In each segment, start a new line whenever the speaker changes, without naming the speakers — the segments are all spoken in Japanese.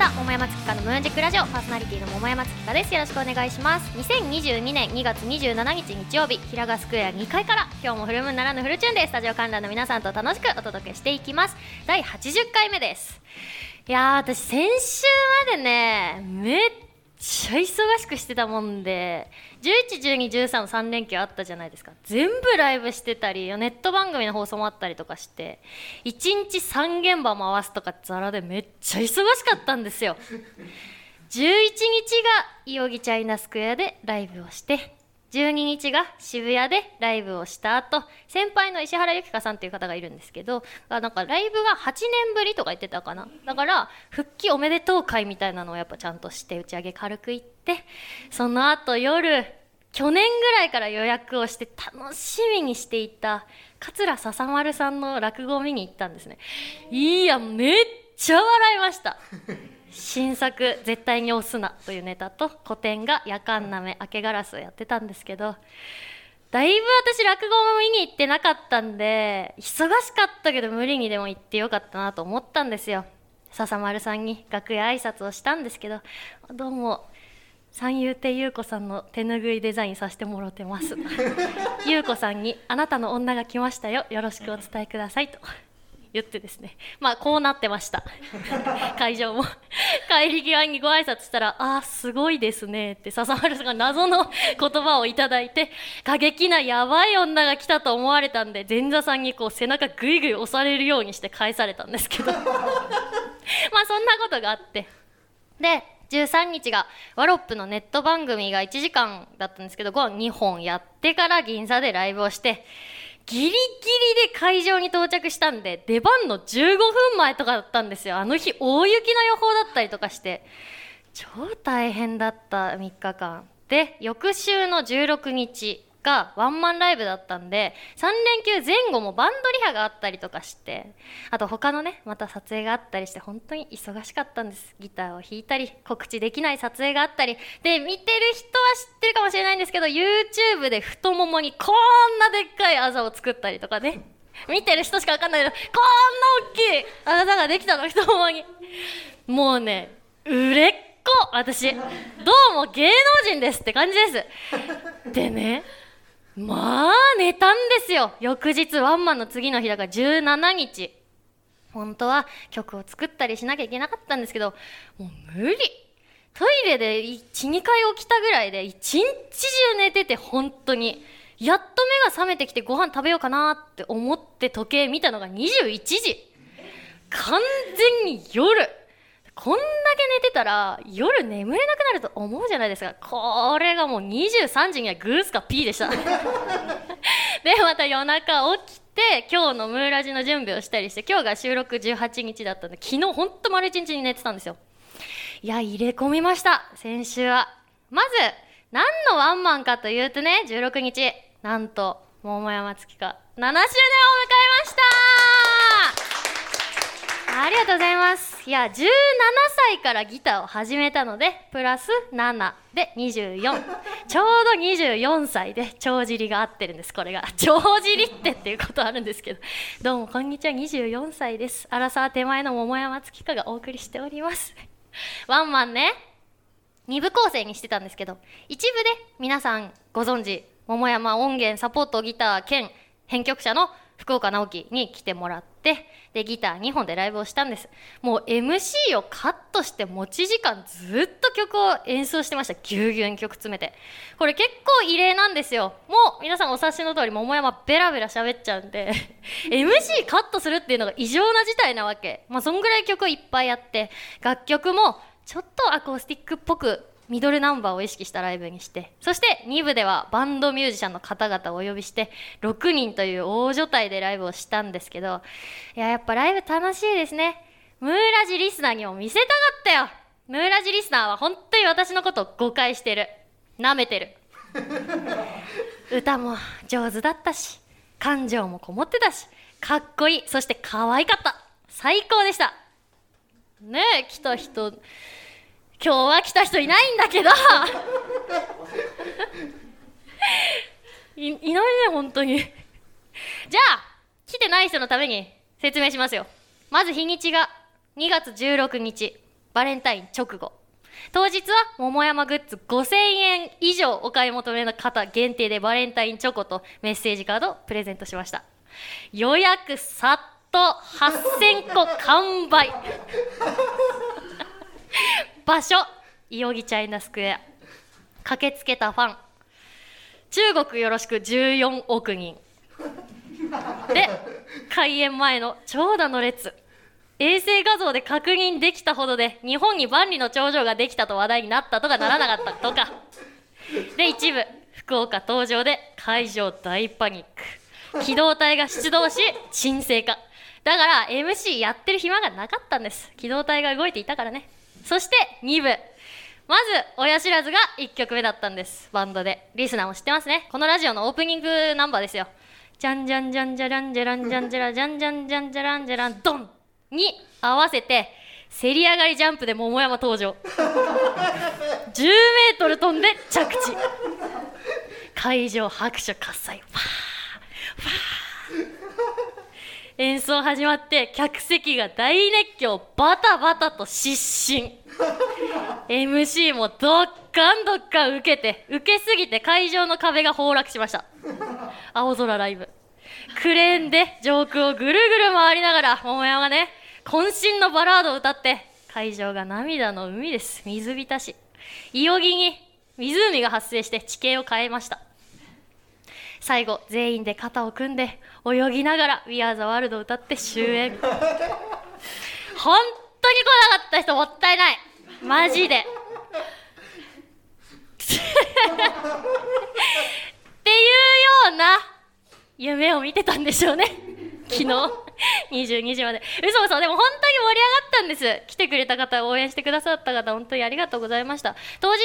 した桃山月花のムーンジックラジオパーソナリティの桃山月花です。よろしくお願いします。2022年2月27日日曜日平賀スクエア2階から今日もフルムーンならぬフルチューンでスタジオ観覧の皆さんと楽しくお届けしていきます。第80回目です。いやー私先週までねめっちゃ忙しくしてたもんで111213の3連休あったじゃないですか。全部ライブしてたりネット番組の放送もあったりとかして1日3現場回すとかザラでめっちゃ忙しかったんですよ。11日がいよぎチャイナスクエアでライブをして12日が渋谷でライブをした後先輩の石原由紀香さんっていう方がいるんですけどなんかライブが8年ぶりとか言ってたかな。だから復帰おめでとう会みたいなのをやっぱちゃんとして打ち上げ軽く行ってその後夜去年ぐらいから予約をして楽しみにしていた桂笹丸さんの落語を見に行ったんですね。いやめっちゃ笑いました。新作「絶対に押すな」というネタと古典が「夜間なめ明けガラス」をやってたんですけどだいぶ私落語も見に行ってなかったんで忙しかったけど無理にでも行ってよかったなと思ったんですよ。笹丸さんに楽屋挨拶をしたんですけど「どうも三遊亭優子さんの手ぬぐいデザインさせてもろってます。優子さんに「あなたの女が来ましたよ。よろしくお伝えください」と言ってですね。まあこうなってました。会場も。帰り際にご挨拶したら「あーすごいですね」って笹原さんが謎の言葉をいただいて過激なやばい女が来たと思われたんで前座さんにこう背中グイグイ押されるようにして返されたんですけど まあそんなことがあって。で13日がワロップのネット番組が1時間だったんですけど2本やってから銀座でライブをしてギリギリで会場に到着したんで出番の15分前とかだったんですよ。あの日大雪の予報だったりとかして。超大変だった3日間。で翌週の16日がワンマンライブだったんで3連休前後もバンドリハがあったりとかしてあと他のねまた撮影があったりして本当に忙しかったんです。ギターを弾いたり告知できない撮影があったり。で見てる人は知ってるかもしれないんですけど YouTube で太ももにこんなでっかいあざを作ったりとかね。見てる人しか分かんないけどこんな大きいあざができたの太ももに。もうね売れっ子私。どうも芸能人ですって感じです。でねまあ寝たんですよ。翌日ワンマンの次の日だから17日。本当は曲を作ったりしなきゃいけなかったんですけどもう無理。トイレで12回起きたぐらいで一日中寝てて本当に。やっと目が覚めてきてご飯食べようかなって思って時計見たのが21時。完全に夜。こんだけ寝てたら夜眠れなくなると思うじゃないですか。これがもう23時にはグースかピーでした。でまた夜中起きて今日のムーラジの準備をしたりして今日が収録18日だったんで昨日ほんと丸一日に寝てたんですよ。いや入れ込みました先週は。まず何のワンマンかというとね16日。なんと桃山月花7周年を迎えましたありがとうございます。いや17歳からギターを始めたのでプラス7で24ちょうど24歳で帳尻が合ってるんですこれが。帳尻ってっていうことあるんですけど。どうもこんにちは。24歳です。荒沢手前の桃山月花がお送りしております。ワンマンね。2部構成にしてたんですけど一部で皆さんご存知桃山音源サポートギター兼編曲者の福岡直樹に来てもらってでギター2本でライブをしたんです。もう MC をカットして持ち時間ずっと曲を演奏してました。ぎゅうぎゅうに曲詰めて。これ結構異例なんですよ。もう皆さんお察しの通り桃山ベラベラ喋っちゃうんで。MC カットするっていうのが異常な事態なわけ。まあそんぐらい曲いっぱいやって楽曲もちょっとアコースティックっぽくミドルナンバーを意識したライブにしてそして2部ではバンドミュージシャンの方々をお呼びして6人という大所帯でライブをしたんですけどいややっぱライブ楽しいですね。ムーラジリスナーにも見せたかったよ。ムーラジリスナーは本当に私のことを誤解してる。なめてる。歌も上手だったし感情もこもってたしかっこいい。そして可愛かった。最高でした。ねえ来た人。今日は来た人いないんだけど。いいないね本当に。じゃあ来てない人のために説明しますよ。まず日にちが2月16日バレンタイン直後。当日は桃山グッズ5000円以上お買い求めの方限定でバレンタインチョコとメッセージカードをプレゼントしました。予約殺到8000個完売。場所。いよぎチャイナスクエア。駆けつけたファン。中国よろしく。14億人。で開演前の長蛇の列。衛星画像で確認できたほどで日本に万里の長城ができたと話題になったとかならなかったとか。で一部福岡登場で会場大パニック。機動隊が出動し沈静化。だから MC やってる暇がなかったんです。機動隊が動いていたからね。そして2部。まず親知らずが1曲目だったんですバンドで。リスナーも知ってますね。このラジオのオープニングナンバーですよ。じゃんじゃんじゃんじゃらんじゃらんじゃんじゃらじゃんじゃんじゃんじゃらんじゃらんドンに合わせてせり上がりジャンプで桃山登場10メートル飛んで着地会場拍手喝采ファーファー演奏始まって客席が大熱狂バタバタと失神。MC もどっかんどっかん受けて受けすぎて会場の壁が崩落しました。青空ライブ。クレーンで上空をぐるぐる回りながら桃山がね渾身のバラードを歌って会場が涙の海です。水浸し。いよぎに湖が発生して地形を変えました。最後全員で肩を組んで泳ぎながら「We Are the World」を歌って終演。本当に来なかった人もったいない。マジで。っていうような夢を見てたんでしょうね。昨日22時まで。嘘嘘でも本当に盛り上がったんです。来てくれた方応援してくださった方本当にありがとうございました。当日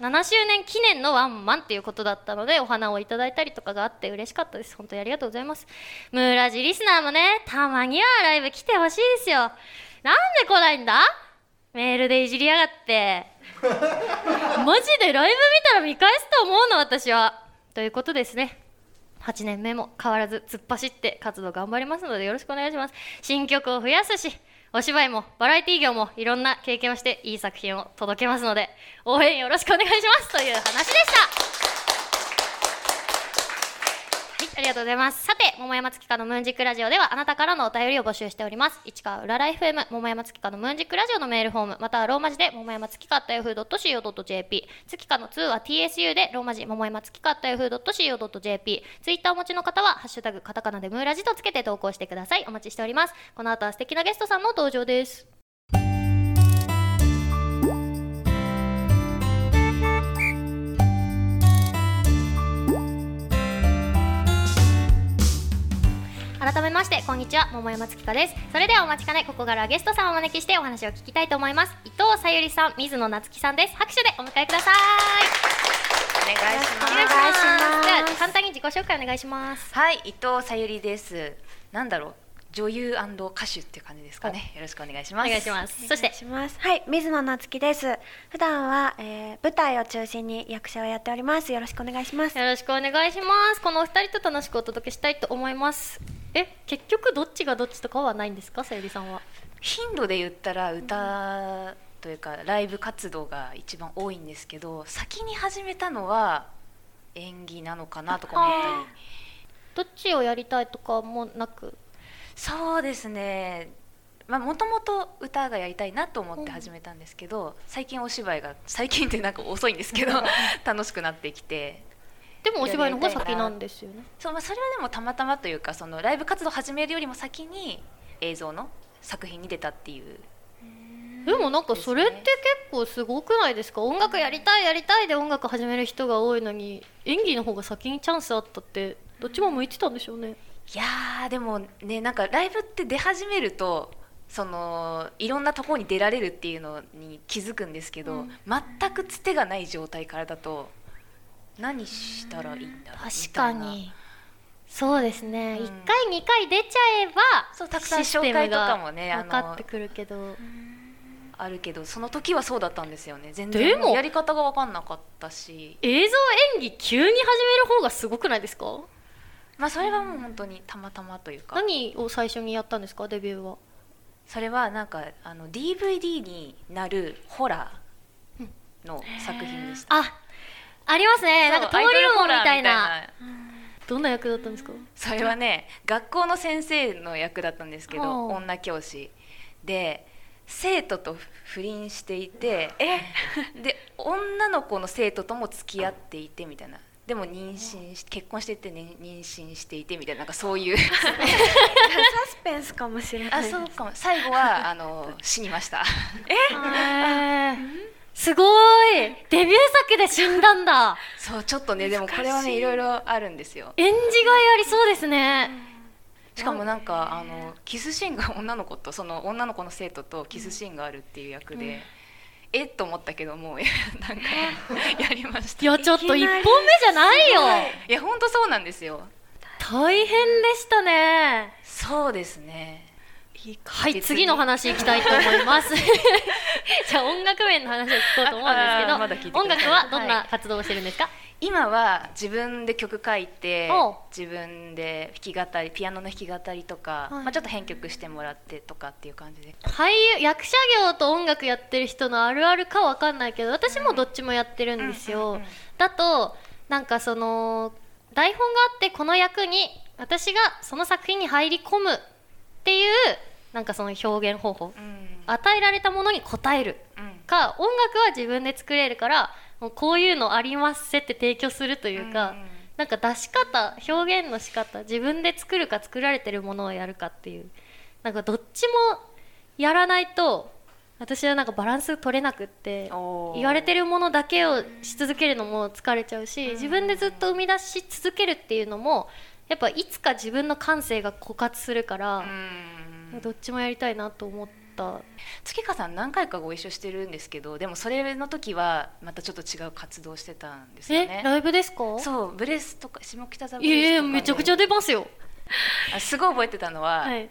は7周年記念のワンマンっていうことだったのでお花をいただいたりとかがあって嬉しかったです。本当にありがとうございます。ムーラジリスナーもねたまにはライブ来てほしいですよ。なんで来ないんだ？メールでいじりやがって。マジでライブ見たら見返すと思うの私は。ということですね8年目も変わらず突っ走って活動頑張りますのでよろしくお願いします。新曲を増やすしお芝居もバラエティー業もいろんな経験をしていい作品を届けますので応援よろしくお願いしますという話でした、ありがとうございます。さて、桃山月花のムーンジックラジオでは、あなたからのお便りを募集しております。市川うらら FM、桃山月花のムーンジックラジオのメールフォーム、またはローマ字で、桃山月花 yahoo.co.jp、月花の2は TSU で、ローマ字、桃山月花 yahoo.co.jp、ツイッターお持ちの方は、ハッシュタグ、カタカナでムーラジとつけて投稿してください。お待ちしております。この後は素敵なゲストさんの登場です。改めましてこんにちは桃山月花です。それではお待ちかねここからはゲストさんをお招きしてお話を聞きたいと思います。伊藤さゆりさん水野夏樹さんです。拍手でお迎えください。
お願いします。
お願いし
ます。
簡単に自己紹介お願いします。
はい、伊藤さゆりです。なんだろう、女優歌手っていう感じですかね。よろしくお願いします。
お願いしますそして
します。はい、水野夏樹です。普段は、えー舞台を中心に役者をやっております。よろしくお願いします。
よろしくお願いしますこのお二人と楽しくお届けしたいと思いますえ結局どっちがどっちとかはないんですか？さゆりさんは
頻度で言ったら歌というかライブ活動が一番多いんですけど、先に始めたのは演技なのかなとか思ったり。
どっちをやりたいとかもなく？
そうですね。まあもともと歌がやりたいなと思って始めたんですけど、最近お芝居が最近ってなんか遅いんですけど 楽しくなってきて。
でもお芝居の方が先なんですよね
そうまあ、それはでもたまたまというかそのライブ活動始めるよりも先に映像の作品に出たっていう
でもなんかそれって結構すごくないですか？音楽やりたいやりたいで音楽始める人が多いのに演技の方が先にチャンスあったってどっちも向いてたんでしょうね
いやーでもねなんかライブって出始めるとそのいろんなところに出られるっていうのに気づくんですけど、全くつてがない状態からだと何したらいいんだろうみ
確かに。そうですね、
うん。
1回2回出ちゃえば
そうたくさん紹介とか
が
もねあ
分か
の
ってくるけど。
あるけどその時はそうだったんですよね。全然やり方が分かんなかったし。
映像演技急に始める方がすごくないですか？
まあそれはもう本当にたまたまというか。
何を最初にやったんですか？デビューは。
それはなんかあの DVD になるホラーの作品でした。
あありますね。なんか通り
そうアイドル
もみたいな。どんな役だったんですか？
それはね学校の先生の役だったんですけ
お
ど
う
女教師で生徒と不倫していて で女の子の生徒とも付き合っていてみたいなでも妊娠し結婚していて、ね、妊娠していてみたいななんかそういう。
サスペンスかもしれない。
あそうかも。最後はあの死にました。
へー。すごい。デビュー作で死んだんだ。
そうちょっとねでもこれはねい。ろいろあるんですよ。
演じがいありそうですね。
しかもなんかあのキスシーンが女の子とその女の子の生徒とキスシーンがあるっていう役で、えっと思ったけどもう なんかやりました。
いやちょっと
いきなり
一本目じゃないよ。
いや本当そうなんですよ。
大変でしたね。
そうですね。
はい次の話いきたいと思います。じゃあ音楽面の話を聞こうと思うんですけど、
ま
音楽はどん
は
ない活動をしてるんですか、
今は自分で曲書いて自分で弾き語りピアノの弾き語りとか、
はい。
まあ、ちょっと編曲してもらってとかっていう感じで。
俳優役者業と音楽やってる人のあるあるかわかんないけど私もどっちもやってるんですよ、だとなんかその台本があってこの役に私がその作品に入り込むっていうなんかその表現方法。
うん。
与えられたものに応える。
うん
か音楽は自分で作れるからもうこういうのありますせって提供するというか、
うんうん。
なんか出し方表現の仕方自分で作るか作られてるものをやるかっていう。なんかどっちもやらないと私はなんかバランス取れなくって言われてるものだけをし続けるのも疲れちゃうし自分でずっと生み出し続けるっていうのもやっぱいつか自分の感性が枯渇するから、
うん。
どっちもやりたいなと思った。
月香さん何回かご一緒してるんですけどでもそれの時はまたちょっと違う活動してたんですよ
え
ね
ライブですか？
そうブレスとか下北沢ブ
いやいや
レスとかで。
めちゃくちゃ出ますよ。
あすごい覚えてたのは、
はい。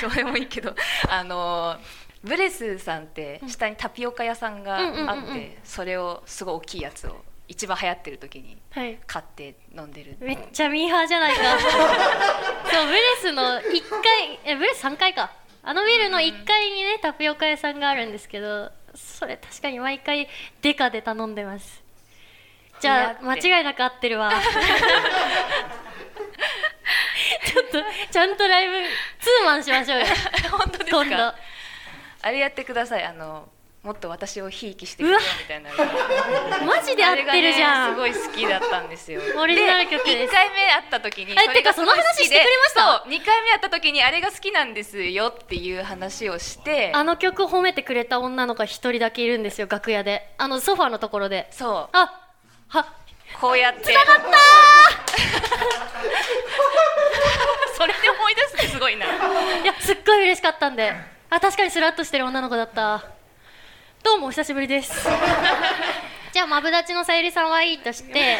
どうでもいいけどあのブレスさんって下にタピオカ屋さんがあって、それをすごい大きいやつを一番流行ってる時に
はい。
買って飲んでる
めっちゃミーハーじゃないか。そうブレスの1階えブレス3階かあのビルの1階にねタピオカ屋さんがあるんですけどそれ確かに毎回デカで頼んでます。じゃあ間違いなく合ってるわ。ちょっとちゃんとライブツーマンしましょうよ。
本当です
今度。
かあれやってください。あのもっと私をひいきしてくれよみたいな。
マジで合ってるじゃん、
ねすごい好きだったんですよ。
オリジナル曲です。
1回目会った時に
え
れが
てかその話してくれました？
そう2回目会った時にあれが好きなんですよっていう話をして。
あの曲褒めてくれた女の子が一人だけいるんですよ楽屋で。あのソファーのところで。
そう。
あは
こうやって。繋がったそれで思い出すってすごいな。い
やすっごい嬉しかったんで。あ確かにスラッとしてる女の子だったどうもお久しぶりです。じゃあマブダチのさゆりさんはいいとして。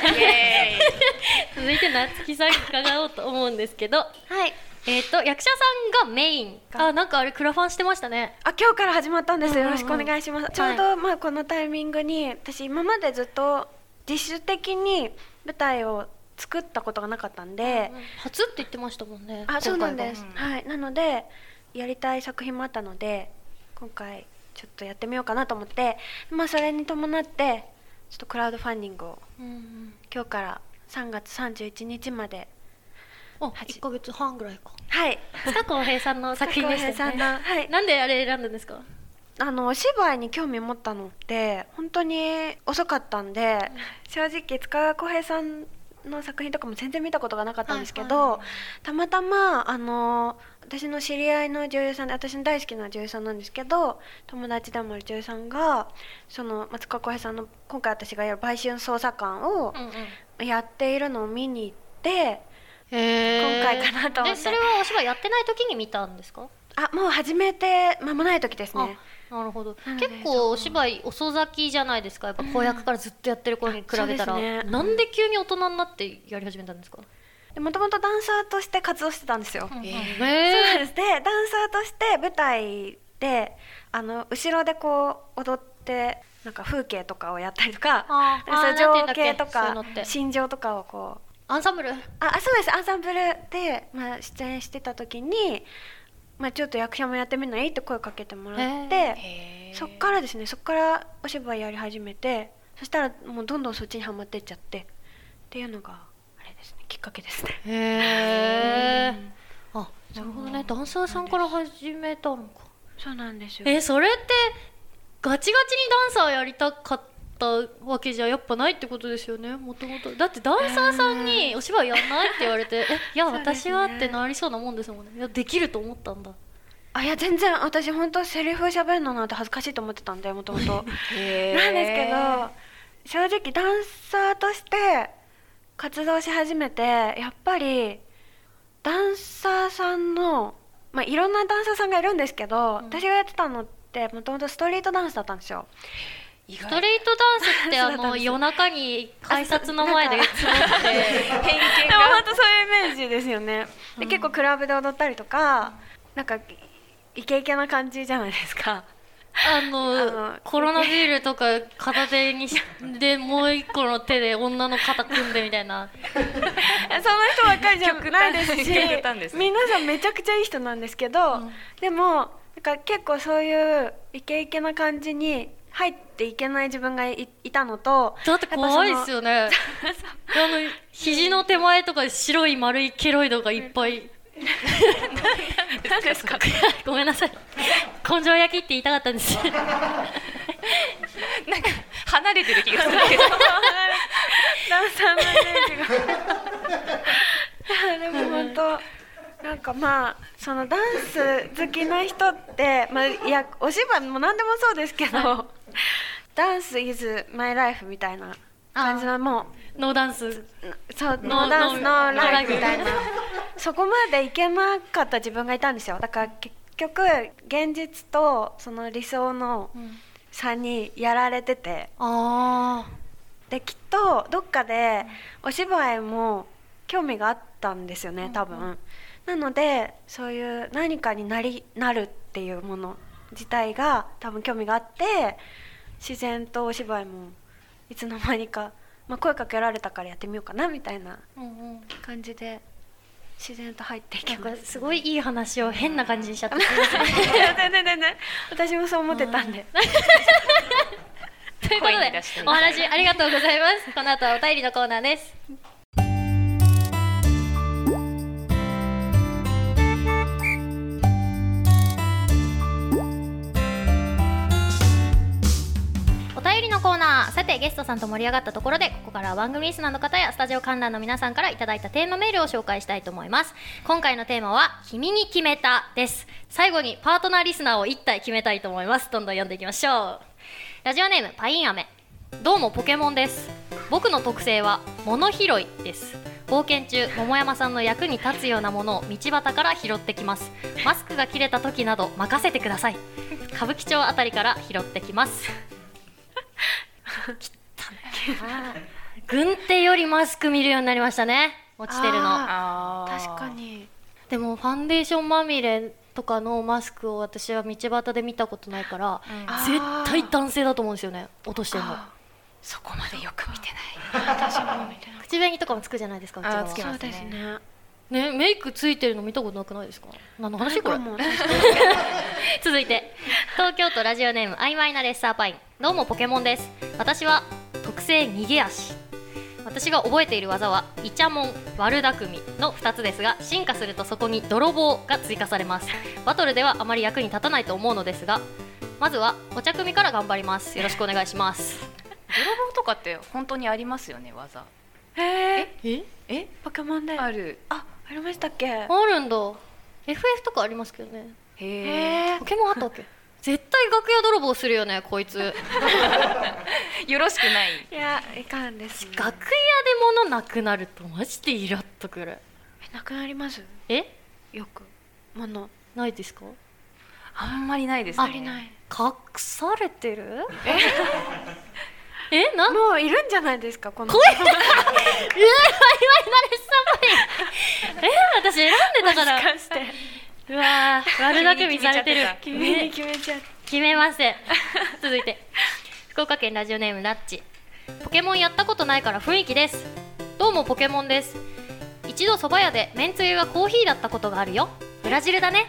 続いて夏木さんに伺おうと思うんですけど。
はい。
えっ、と役者さんがメインあなんかあれクラファンしてましたね。
あ今日から始まったんです、
うんうんうん。
よろしくお願いします、ちょう
は
どまあこのタイミングに私今までずっと自主的に舞台を作ったことがなかったんで、
初って言ってましたもんね。
あそうなんです、
今回は。
はい。なのでやりたい作品もあったので今回ちょっとやってみようかなと思ってまあそれに伴ってちょっとクラウドファンディングを
うんうん。
今日から3月31日まで
あ1ヶ月半ぐらいか。
はい。
塚浩平さんの 作品でしたね。
のはい。
なんであれ選んだんですか？
あのお芝居に興味持ったのって本当に遅かったんで、正直塚浩平さんの作品とかも全然見たことがなかったんですけど、
はいはいはい。
たまたまあの私の知り合いの女優さんで私の大好きな女優さんなんですけど友達でもある女優さんがその松川浩平さんの今回私がやる売春捜査官を
うんうん。
やっているのを見に行って、
へー。
今回かなと思って。
でそれはお芝居やってない時に見たんですか？
あもう始めて間もない時ですね。
あなるほど。結構お芝居遅咲きじゃないですか。やっぱ子役からずっとやってる頃に比べたら、
そうですね。
なんで急に大人になってやり始めたんですか、
もともとダンサーとして活動してたんですよ。
えー。
そうです。でダンサーとして舞台であの後ろでこう踊ってなんか風景とかをやったりとか情景とか心情とかをこう。
アンサンブル？
ああそうです。アンサンブルで、まあ、出演してた時にまあ、ちょっと役者もやってみないって声かけてもらっ
へ
てそっからですねそっからお芝居やり始めてそしたらもうどんどんそっちにはまってっちゃってっていうのがあれですねきっかけですね。
へえあなるほどね。ダンサーさんから始めたのか。
そうなんですよ。
えそれってガチガチにダンサーやりたかったわけじゃやっぱないってことですよね。もともとだってダンサーさんにお芝居やんないって言われてえい や私はってなりそうなもんですもんね。いやできると思ったんだ。
あいや全然。私本当セリフ喋るのなんて恥ずかしいと思ってたんでもともとなんですけど正直ダンサーとして活動し始めてやっぱりダンサーさんのまあいろんなダンサーさんがいるんですけど、
うん。
私がやってたのってもともとストリートダンスだったんですよ。
意
ストリートダンスってあの 夜中に改札の前で集って
偏見
でも
が
本当そういうイメージですよね。で
うん。
結構クラブで踊ったりとかなんかイケイケな感じじゃないですか。
あの
あの
コロナビールとか片手にしでもう一個の手で女の肩組んでみたいな。
その人ばっかりじゃないですし皆さんめちゃくちゃいい人なんですけど、
うん。
でもなんか結構そういうイケイケな感じに入っていけない自分がいいたのと
だって怖いですよね。あの肘の手前とか白い丸いケロイドがいっぱい。
何ですか？
ごめんなさい。根性焼きって言いたかったんです。
なんか離れてる気がするけど。
ダンサーのイメージが。でも本当なんかまあそのダンス好きな人って、まあ、いやお芝居も何でもそうですけど、ダンス is my life みたいな感じのも
ノーダンス。
うそう
ノ
ノーダンス
ノー
のライフ。みたいな。そこまでいけなかった自分がいたんですよ。だから結局現実とその理想の差にやられてて。
あ
できっとどっかでお芝居も興味があったんですよね多分、なのでそういう何かになりなるっていうもの自体が多分興味があって自然とお芝居もいつの間にか、まあ、声かけられたからやってみようかなみたいな感じで自然と入っていきます。
すごいいい話を変な感じにしちゃってすいません
いや全然全然。私もそう思ってたんで。
ということでお話ありがとうございます。この後はお便りのコーナーですナーさてゲストさんと盛り上がったところでここからは番組リスナーの方やスタジオ観覧の皆さんからいただいたテーマメールを紹介したいと思います。今回のテーマは「君に決めた」です。最後にパートナーリスナーを1体決めたいと思います。どんどん読んでいきましょう。ラジオネームパインアメ。どうもポケモンです。僕の特性は物拾いです。冒険中桃山さんの役に立つようなものを道端から拾ってきます。マスクが切れた時など任せてください。歌舞伎町あたりから拾ってきます。軍手よりマスク見るようになりましたね。落ちてるの。
確かに。
でもファンデーションまみれとかのマスクを私は道端で見たことないから、
うん。
あ
絶対男性だと思うんですよね。落としてるの。
あ
そこまでよく見てない。
私も見てない。
口紅とかもつくじゃないですかうちらは
つけます
そうですね。
ねメイクついてるの見たことなくないですか？何の話これ。続いて。東京都ラジオネーム曖昧なレッサーパインどうもポケモンです。私は特性逃げ足。私が覚えている技はイチャモン悪巧みの2つですが進化するとそこに泥棒が追加されます。バトルではあまり役に立たないと思うのですがまずはお茶組みから頑張ります。よろしくお願いします。
泥棒とかって本当にありますよね技。
へえ？
え？
え？
ポケモンで
ある。
あありましたっけ？
あるんだ。FF とかありますけどね。
へ
へえ
ポケモンあったっけ？絶対楽屋泥棒するよねこいつ。楽
えよろしくない。
いやいかんです。ね
屋で物なくなるとマジでイラっとくる。
えなくなります？
え？
よく。もの
ないですか？
あんまりないですね。
ありない。
隠されてる？え？なん？
もういるんじゃないですかこの。
怖い。うわ、今、今、今、え、私選んでたから。うわー、悪巧みされてる。
君に決めちゃっ
決めません。続いて、福岡県ラジオネームラッチ。ポケモンやったことないから雰囲気です。どうもポケモンです。一度蕎麦屋でめんつゆがコーヒーだったことがあるよ。ブラジルだね。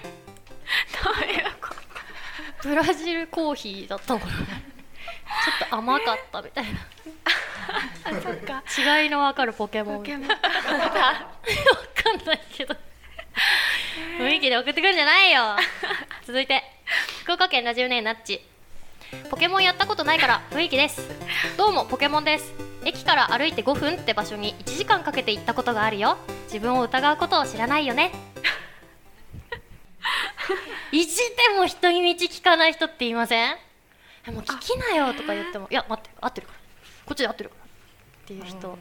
ブラジルコーヒーだったのかなちょっと甘かったみたいな
あそっか
違いの分かるポケモン
ポケモン
わかんないけど 雰囲気で送ってくるんじゃないよ。続いて福岡県ラジオネームナッチ。ポケモンやったことないから雰囲気です。どうもポケモンです。駅から歩いて5分って場所に1時間かけて行ったことがあるよ。自分を疑うことを知らないよね。意地でも人に道聞かない人って言いません？えもう聞きなよとか言ってもいや待って合ってるから。こっちで合ってるからっていう人。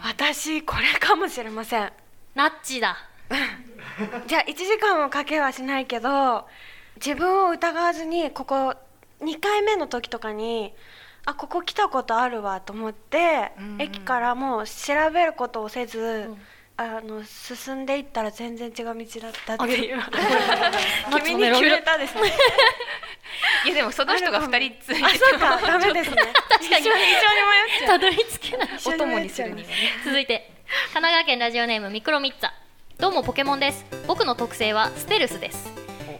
私これかもしれません。
ナッチだ
じゃあ1時間もかけはしないけど自分を疑わずにここ2回目の時とかにあここ来たことあるわと思って、
うんうん。
駅からもう調べることをせず、
ん。
あの進んでいったら全然違う道だったっていう。君に決めたですね。
いやでもその人が二人つい
あ
て
そうか。ダメですね。一緒に一緒に迷っちゃう。
たどり着けない。
お供にするには。ね
続いて神奈川県ラジオネームミクロミッツァどうもポケモンです。僕の特性はステルスです。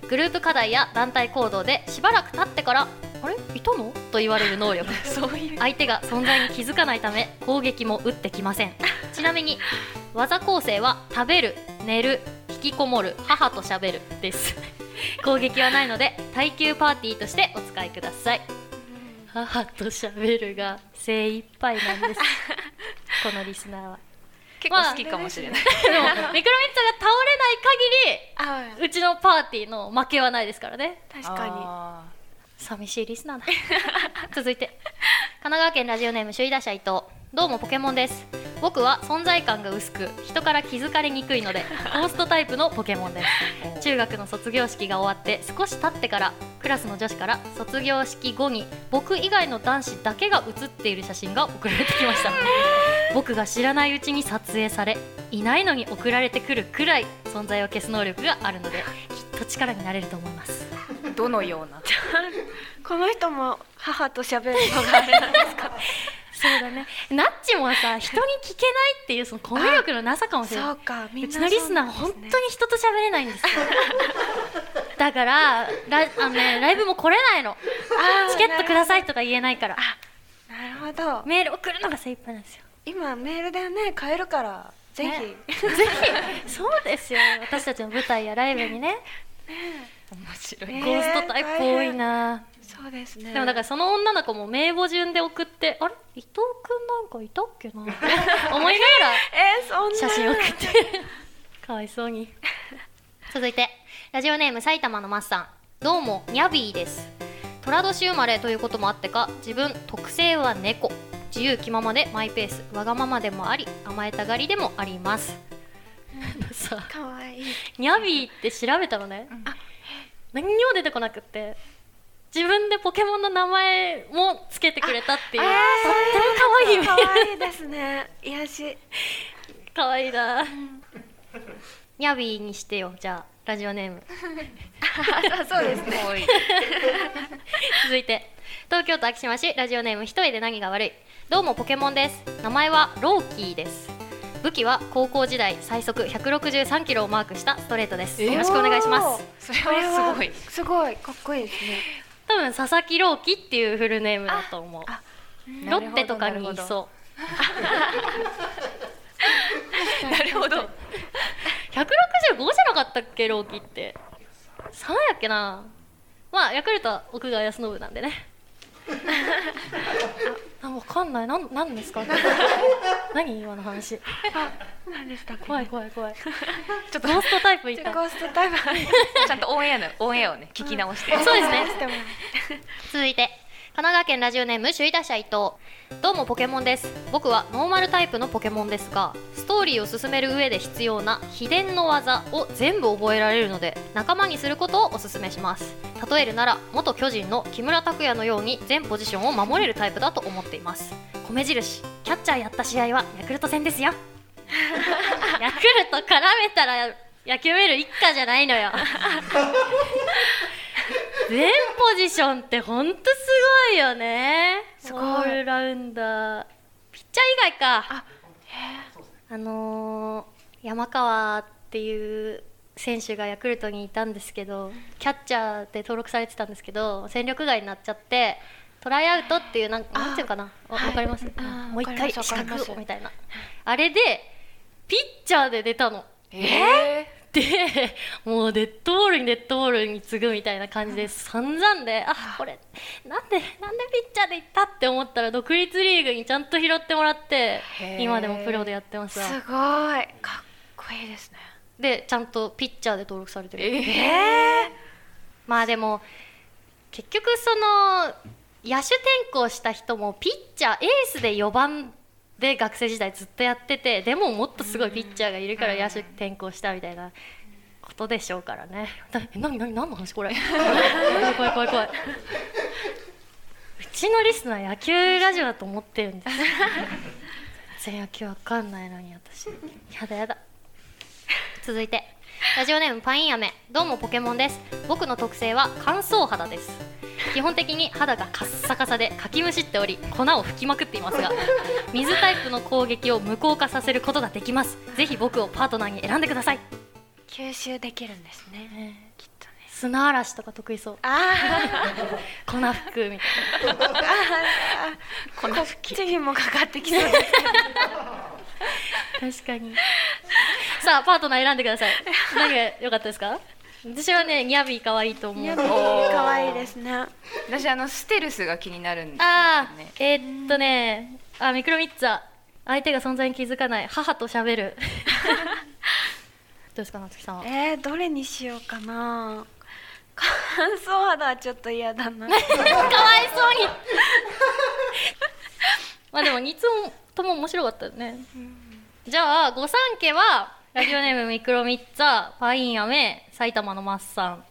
グループ課題や団体行動でしばらく経ってからあれ？いたの？と言われる能力。
そういう。
相手が存在に気づかないため攻撃も打ってきません。ちなみに技構成は食べる寝る引きこもる母と喋るです。攻撃はないので耐久パーティーとしてお使いください。母と喋るが精一杯なんです。このリスナーは
結構好きかもしれない、
でもミクロミッツァが倒れない
あ
限りうちのパーティーの負けはないですからね。
確かに。
あ
寂しいリスナーだ。続いて神奈川県ラジオネーム首位打者伊藤どうもポケモンです。僕は存在感が薄く人から気づかれにくいので ゴーストタイプのポケモンです。中学の卒業式が終わって少し経ってからクラスの女子から卒業式後に僕以外の男子だけが写っている写真が送られてきました。僕が知らないうちに撮影されいないのに送られてくるくらい存在を消す能力があるのできっと力になれると思います。
ーどのような？
この人も母と喋るのがあれなんですか？
そうだね。ナッチもさ、人に聞けないっていうそのコミュ力のなさかもしれな
そ。
いう
かみんな
うちのリスナー本当に人と喋れないんですよ。だからラあのねライブも来れないの。チケットくださいとか言えないから。
なるほど
メール送るのが精一杯なんですよ。
今メールでね買えるからぜひ、
ねぜひそうですよ。私たちの舞台やライブにね、
面白い、
ね
ゴーストタイプ多いな。
そうですね。
でもだからその女の子も名簿順で送って、あれ？伊藤くんなんかいたっけな？思いながら。
えー、そんな。
写真送って。かわいそうに。続いてラジオネーム埼玉のマッさん。どうもニャビーです。寅年生まれということもあってか自分特性は猫。自由気ままでマイペース。わがままでもあり甘えたがりでもあります。さ
かわいい。
ニャビーって調べたのね、
ん。
あ何にも出てこなくって自分でポケモンの名前もつけてくれたっていう、とっても可愛い
かわいいですね癒し
可愛いな。ニャビーにしてよ、じゃあ、ラジオネーム。
あそうですね
続いて、東京都昭島市、ラジオネーム、一重で何が悪い。どうも、ポケモンです。名前はローキーです。武器は高校時代最速163キロをマークしたストレートです。よろしくお願いします。
それ
は
すごい
すごいかっこいいですね
多分佐々木朗希っていうフルネームだと思う。
あ
ロッテとかにいそう。
なるほど
165 じゃなかったっけローキって。3やっけな。まあヤクルトは奥川康信なんでね。あ分かんない。なんなんですか？何今の話？
あ何でした
怖い怖い怖い。
ちょっと
ゴーストタイプいた。
ゴーストタイプ。
ちゃんとオンエアのオンエアをね聞き直して、
そうですね 続いて神奈川県ラジオネーム首位打者伊藤。どうもポケモンです。僕はノーマルタイプのポケモンですがストーリーを進める上で必要な秘伝の技を全部覚えられるので仲間にすることをお勧めします。例えるなら元巨人の木村拓哉のように全ポジションを守れるタイプだと思っています。米印キャッチャーやった試合はヤクルト戦ですよ。ヤクルト絡めたら野球メール一家じゃないのよ。全ポジションってほんとすごいよね。
すごい。
オールラウンダー。ピッチャー以外か。
あ
あのー山川っていう選手がヤクルトにいたんですけどキャッチャーで登録されてたんですけど戦力外になっちゃってトライアウトっていうなんなんていうかな。わわかります、もう一回資格？をみたいな。あれでピッチャーで出たの。
え
で もうデッドボールにデッドボールに次ぐみたいな感じで散々であこれなんでなんでピッチャーで行ったって思ったら独立リーグにちゃんと拾ってもらって今でもプロでやってます
す
わ
ごい。かっこいいですね。
でちゃんとピッチャーで登録されてる。
え
まあでも結局その野手転向した人もピッチャーエースで4番で学生時代ずっとやっててでももっとすごいピッチャーがいるから野手転向したみたいなことでしょうからね。何何何の話？これ 怖い怖い怖い怖い。うちのリスナー野球ラジオだと思ってるんです。全然野球わかんないのに私やだやだ。続いてラジオネームパインアメ。どうもポケモンです。僕の特性は乾燥肌です。基本的に肌がカッサカサでかきむしっており粉を吹きまくっていますが 水タイプの攻撃を無効化させることができます。ぜひ僕をパートナーに選んでください。
吸収できるんですね。きっとね。
砂嵐とか得意そう。
あ
粉吹くみたいな。
あこっちにもかかってきそうです
確かにさあパートナー選んでください。何が良かったですか？私はねニャビー可愛いと思う。
可愛いですね。
私あのステルスが気になるんですよ
あー
ね
えーっとねあミクロミッツァ。相手が存在に気づかない。母と喋る。どうですか夏木さんは？
えー、どれにしようかな。乾燥肌はちょっと嫌だな。
かわいそうに。まあでも2つとも面白かったよね、じゃあ御三家はラジオネームミクロミッツァパインアメ埼玉のマッサン。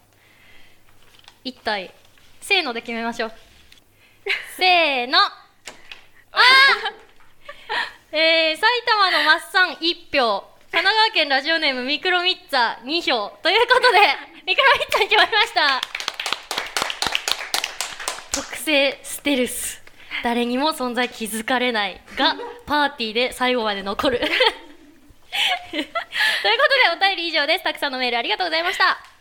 一体せーので決めましょう。せーの。あーえー、埼玉のマッサン1票。神奈川県ラジオネームミクロミッツァ2票ということでミクロミッツァに決まりました。特性ステルス。誰にも存在気づかれないがパーティーで最後まで残る ということでお便り以上です。たくさんのメールありがとうございました。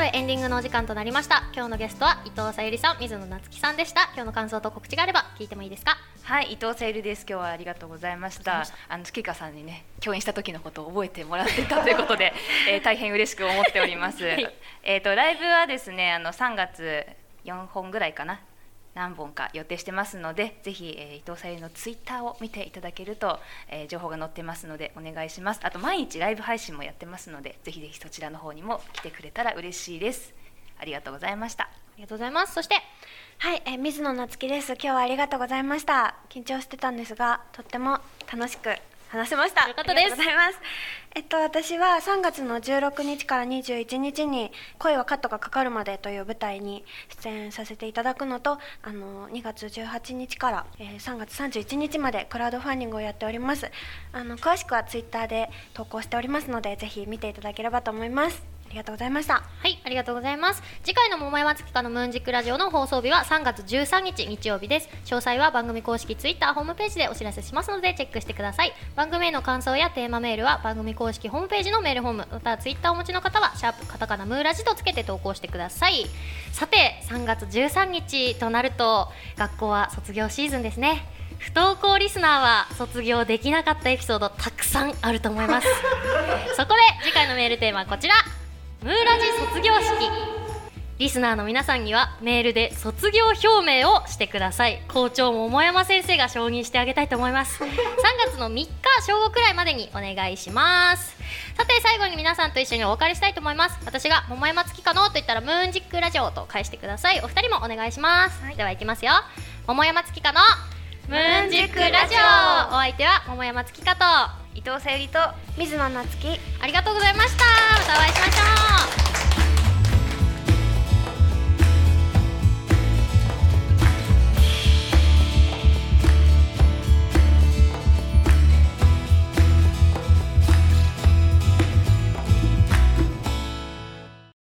ろエンディングのお時間となりました。今日のゲストは伊藤さゆりさん水野夏樹さんでした。今日の感想と告知があれば聞いてもいいですか？
はい伊藤さゆりです。今日はありがとうございました。あの月香さんにね共演した時のことを覚えてもらってたということで、えー大変嬉しく思っております、
はい。
えっ、とライブはですねあの3月4本ぐらいかな何本か予定してますのでぜひ、えー伊藤さゆりのツイッターを見ていただけると、えー情報が載ってますのでお願いします。あと毎日ライブ配信もやってますのでぜひぜひそちらの方にも来てくれたら嬉しいです。ありがとうございました。
ありがとうございます。そして
はい、えー水野夏樹です。今日はありがとうございました。緊張してたんですがとっても楽しく話せました。
よかったです。
ありがとうございます。えっと私は3月の16日から21日に声はカットがかかるまでという舞台に出演させていただくのとあの2月18日から、えー3月31日までクラウドファンディングをやっております。あの詳しくはツイッターで投稿しておりますのでぜひ見ていただければと思います。ありがとうございました
はい、ありがとうございます。次回の桃山月花のムーンジックラジオの放送日は3月13日日曜日です。詳細は番組公式ツイッターホームページでお知らせしますのでチェックしてください。番組への感想やテーマメールは番組公式ホームページのメールフォーム、またツイッターをお持ちの方はシャープカタカナムーラジとつけて投稿してください。さて、3月13日となると学校は卒業シーズンですね。不登校リスナーは卒業できなかったエピソードたくさんあると思います。そこで次回のメールテーマはこちら。ムーラジ卒業式。リスナーの皆さんにはメールで卒業表明をしてください。校長桃山先生が承認してあげたいと思います。3月の3日正午くらいまでにお願いします。さて最後に皆さんと一緒にお別れしたいと思います。私が桃山月かのと言ったらムーンジックラジオと返してください。お二人もお願いします、ではいきますよ。桃山月かのムーンジックラジオ。お相手は桃山月かと
伊藤さゆりと
水野夏樹
ありがとうございました。またお会いしましょう。